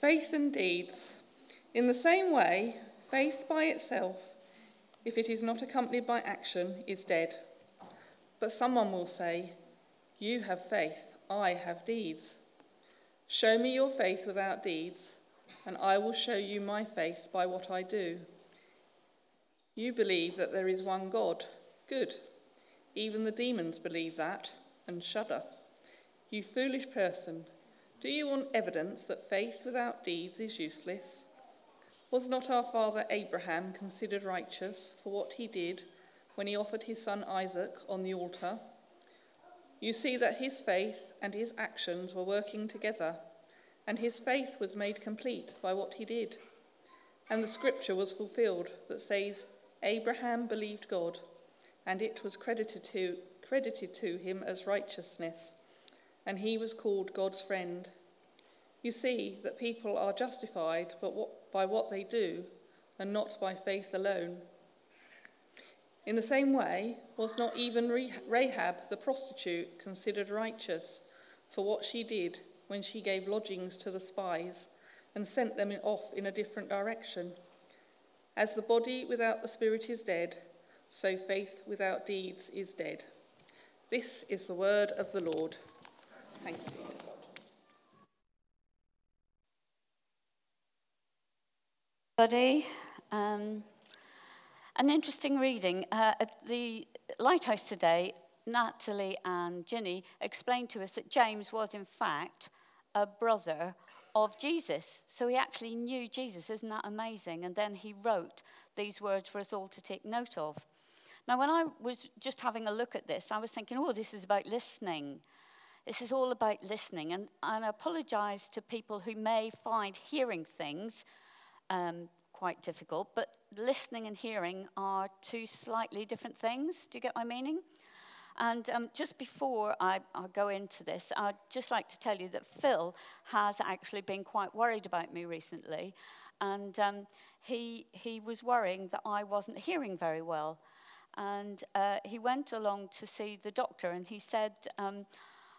faith and deeds. In the same way, faith by itself, if it is not accompanied by action, is dead. But someone will say, You have faith, I have deeds. Show me your faith without deeds, and I will show you my faith by what I do. You believe that there is one God. Good. Even the demons believe that and shudder. You foolish person, do you want evidence that faith without deeds is useless? Was not our father Abraham considered righteous for what he did when he offered his son Isaac on the altar? You see that his faith and his actions were working together, and his faith was made complete by what he did. And the scripture was fulfilled that says, Abraham believed God, and it was credited to, credited to him as righteousness and he was called God's friend. You see that people are justified but by what they do and not by faith alone. In the same way, was not even Rahab the prostitute considered righteous for what she did when she gave lodgings to the spies and sent them off in a different direction? As the body without the spirit is dead, so faith without deeds is dead. This is the word of the Lord. Thanks be. Buddy, um, an interesting reading. Uh, at the Lighthouse today, Natalie and Ginny explained to us that James was, in fact, a brother of Jesus. So he actually knew Jesus. Isn't that amazing? And then he wrote these words for us all to take note of. Now, when I was just having a look at this, I was thinking, oh, this is about listening. This is all about listening. And, and I apologize to people who may find hearing things um, quite difficult, but listening and hearing are two slightly different things. Do you get my meaning? And um, just before I, I, go into this, I'd just like to tell you that Phil has actually been quite worried about me recently. And um, he, he was worrying that I wasn't hearing very well. And uh, he went along to see the doctor, and he said, um,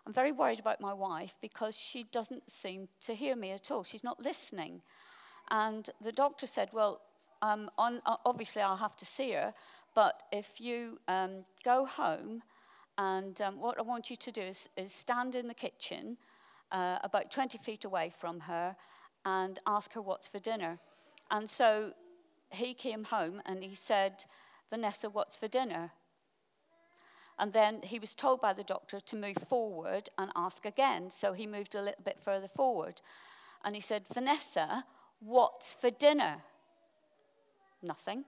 I'm very worried about my wife because she doesn't seem to hear me at all. She's not listening. And the doctor said, Well, um, on, uh, obviously I'll have to see her, but if you um, go home, and um, what I want you to do is, is stand in the kitchen uh, about 20 feet away from her and ask her what's for dinner. And so he came home and he said, Vanessa, what's for dinner? And then he was told by the doctor to move forward and ask again. So he moved a little bit further forward. And he said, Vanessa, what's for dinner? Nothing.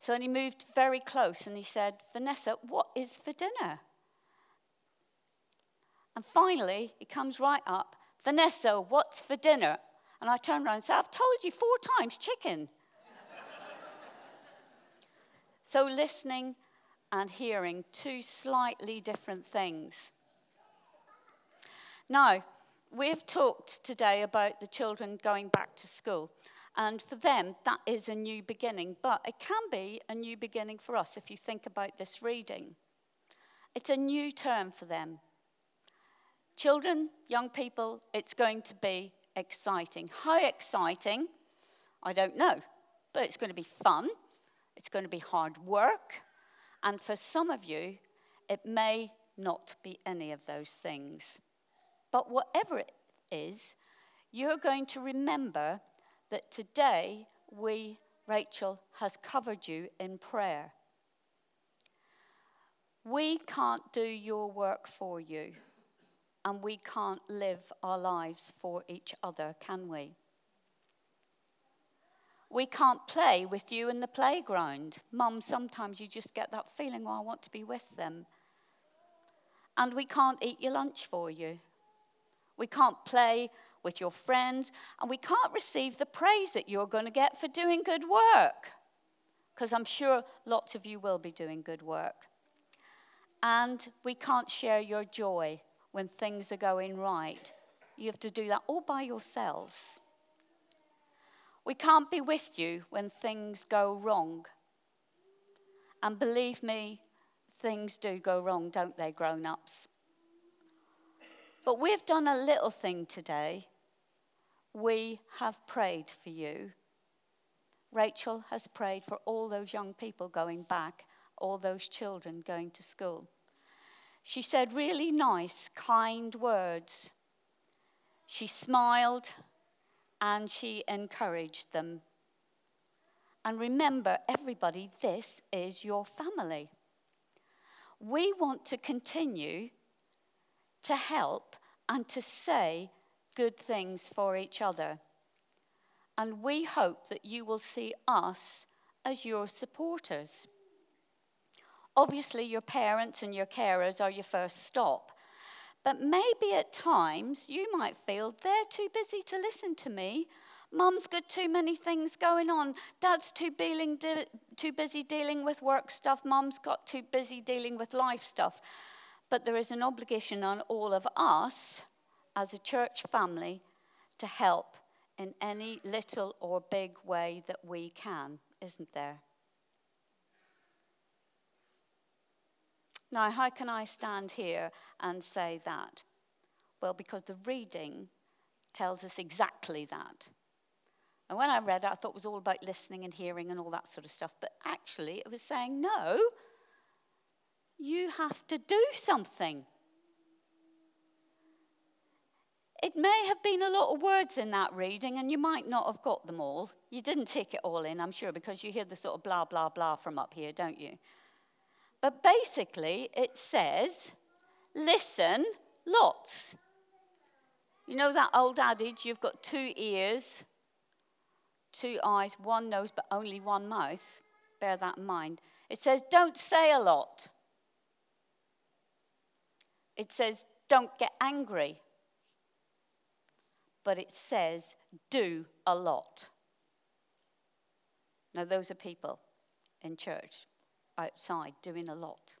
So then he moved very close and he said, Vanessa, what is for dinner? And finally, he comes right up, Vanessa, what's for dinner? And I turned around and said, I've told you four times chicken. so listening and hearing, two slightly different things. Now, we've talked today about the children going back to school. And for them, that is a new beginning. But it can be a new beginning for us if you think about this reading. It's a new term for them. Children, young people, it's going to be exciting. How exciting? I don't know. But it's going to be fun. It's going to be hard work. And for some of you, it may not be any of those things. But whatever it is, you're going to remember that today we, Rachel, has covered you in prayer. We can't do your work for you, and we can't live our lives for each other, can we? We can't play with you in the playground. Mum, sometimes you just get that feeling, oh, I want to be with them. And we can't eat your lunch for you. We can't play with your friends, and we can't receive the praise that you're going to get for doing good work. Because I'm sure lots of you will be doing good work. And we can't share your joy when things are going right. You have to do that all by yourselves. We can't be with you when things go wrong. And believe me, things do go wrong, don't they, grown ups? But we've done a little thing today. we have prayed for you. Rachel has prayed for all those young people going back, all those children going to school. She said really nice, kind words. She smiled and she encouraged them. And remember, everybody, this is your family. We want to continue to help and to say good things for each other. And we hope that you will see us as your supporters. Obviously, your parents and your carers are your first stop. But maybe at times you might feel they're too busy to listen to me. Mum's got too many things going on. Dad's too, de- too busy dealing with work stuff. Mum's got too busy dealing with life stuff. But there is an obligation on all of us as a church family to help in any little or big way that we can, isn't there? Now, how can I stand here and say that? Well, because the reading tells us exactly that. And when I read it, I thought it was all about listening and hearing and all that sort of stuff. But actually, it was saying, no, you have to do something. It may have been a lot of words in that reading, and you might not have got them all. You didn't take it all in, I'm sure, because you hear the sort of blah, blah, blah from up here, don't you? But basically, it says, listen lots. You know that old adage, you've got two ears, two eyes, one nose, but only one mouth? Bear that in mind. It says, don't say a lot. It says, don't get angry. But it says, do a lot. Now, those are people in church outside doing a lot.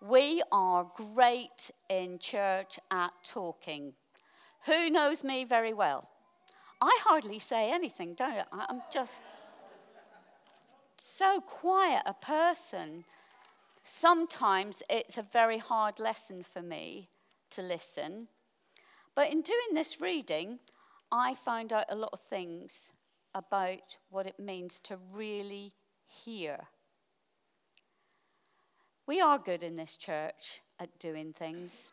We are great in church at talking. Who knows me very well? I hardly say anything, don't I? I'm just so quiet a person. Sometimes it's a very hard lesson for me to listen. But in doing this reading, I found out a lot of things about what it means to really hear we are good in this church at doing things.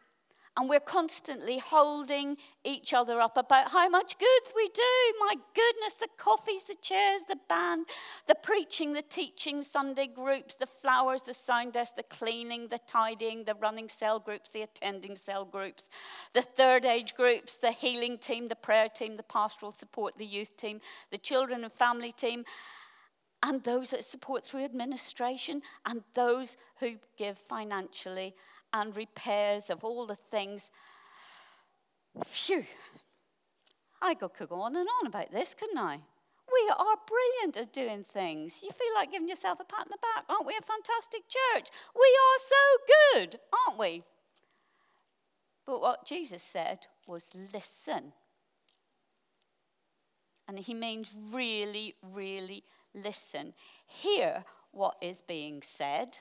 And we're constantly holding each other up about how much good we do. My goodness, the coffees, the chairs, the band, the preaching, the teaching, Sunday groups, the flowers, the sound desk, the cleaning, the tidying, the running cell groups, the attending cell groups, the third age groups, the healing team, the prayer team, the pastoral support, the youth team, the children and family team and those that support through administration, and those who give financially and repairs of all the things. Phew. I could go on and on about this, couldn't I? We are brilliant at doing things. You feel like giving yourself a pat on the back. Aren't we a fantastic church? We are so good, aren't we? But what Jesus said was listen. And he means really, really listen, hear what is being said.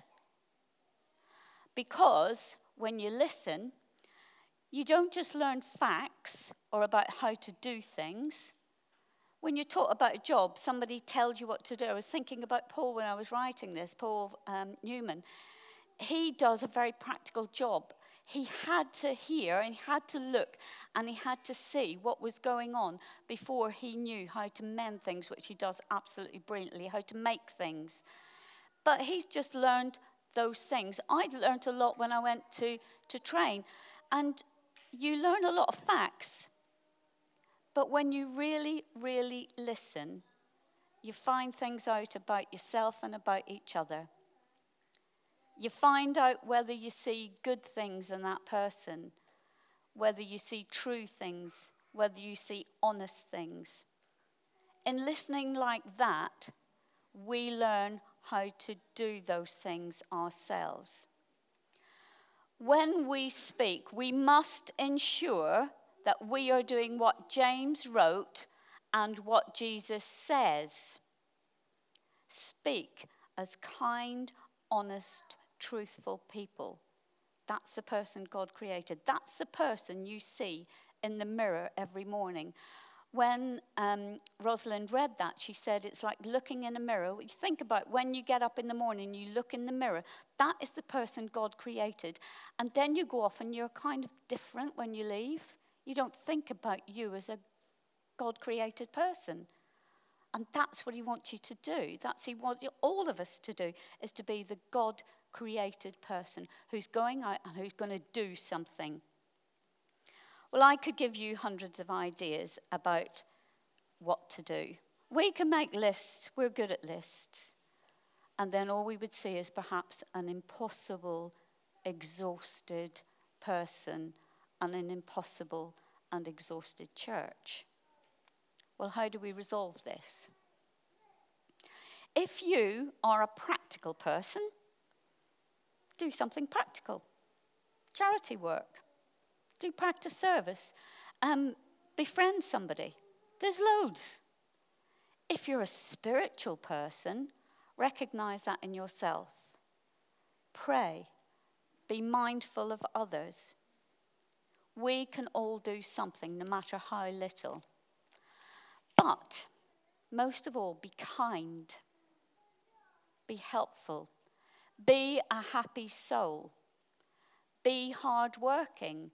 Because when you listen, you don't just learn facts or about how to do things. When you're taught about a job, somebody tells you what to do. I was thinking about Paul when I was writing this, Paul um, Newman. He does a very practical job he had to hear and he had to look and he had to see what was going on before he knew how to mend things, which he does absolutely brilliantly, how to make things. But he's just learned those things. I learned a lot when I went to, to train, and you learn a lot of facts. But when you really, really listen, you find things out about yourself and about each other. You find out whether you see good things in that person, whether you see true things, whether you see honest things. In listening like that, we learn how to do those things ourselves. When we speak, we must ensure that we are doing what James wrote and what Jesus says. Speak as kind, honest, truthful people. That's the person God created. That's the person you see in the mirror every morning. when um, Rosalind read that, she said it's like looking in a mirror. You think about when you get up in the morning, you look in the mirror. That is the person God created. And then you go off and you're kind of different when you leave. You don't think about you as a God created person. And that's what he wants you to do. That's what he wants all of us to do, is to be the God created person who's going out and who's going to do something. Well, I could give you hundreds of ideas about what to do. We can make lists, we're good at lists. And then all we would see is perhaps an impossible, exhausted person and an impossible and exhausted church. Well, how do we resolve this? If you are a practical person, do something practical. Charity work, do practice service, um, befriend somebody. There's loads. If you're a spiritual person, recognize that in yourself. Pray, be mindful of others. We can all do something, no matter how little. But most of all, be kind, be helpful, be a happy soul, be hardworking,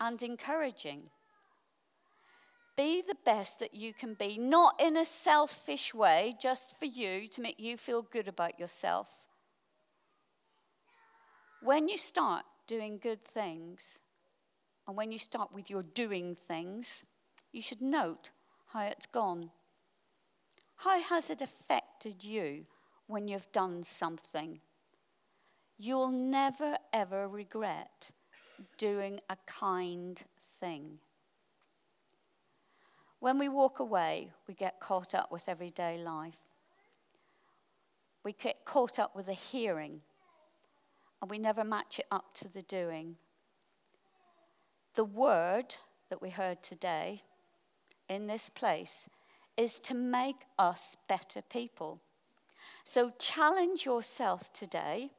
and encouraging. Be the best that you can be, not in a selfish way, just for you to make you feel good about yourself. When you start doing good things, and when you start with your doing things, you should note how it's gone. How has it affected you when you've done something? You'll never ever regret doing a kind thing. When we walk away, we get caught up with everyday life. We get caught up with the hearing, and we never match it up to the doing. The word that we heard today in this place is to make us better people. So challenge yourself today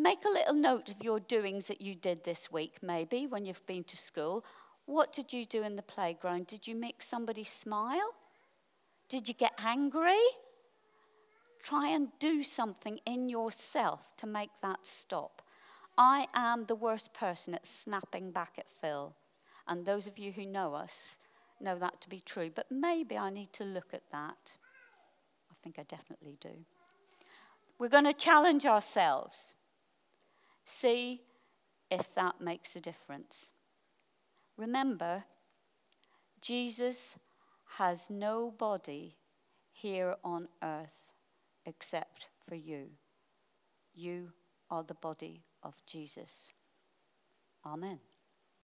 Make a little note of your doings that you did this week, maybe when you've been to school. What did you do in the playground? Did you make somebody smile? Did you get angry? Try and do something in yourself to make that stop. I am the worst person at snapping back at Phil. And those of you who know us know that to be true. But maybe I need to look at that. I think I definitely do. We're going to challenge ourselves. See if that makes a difference. Remember, Jesus has no body here on earth except for you. You are the body of Jesus. Amen.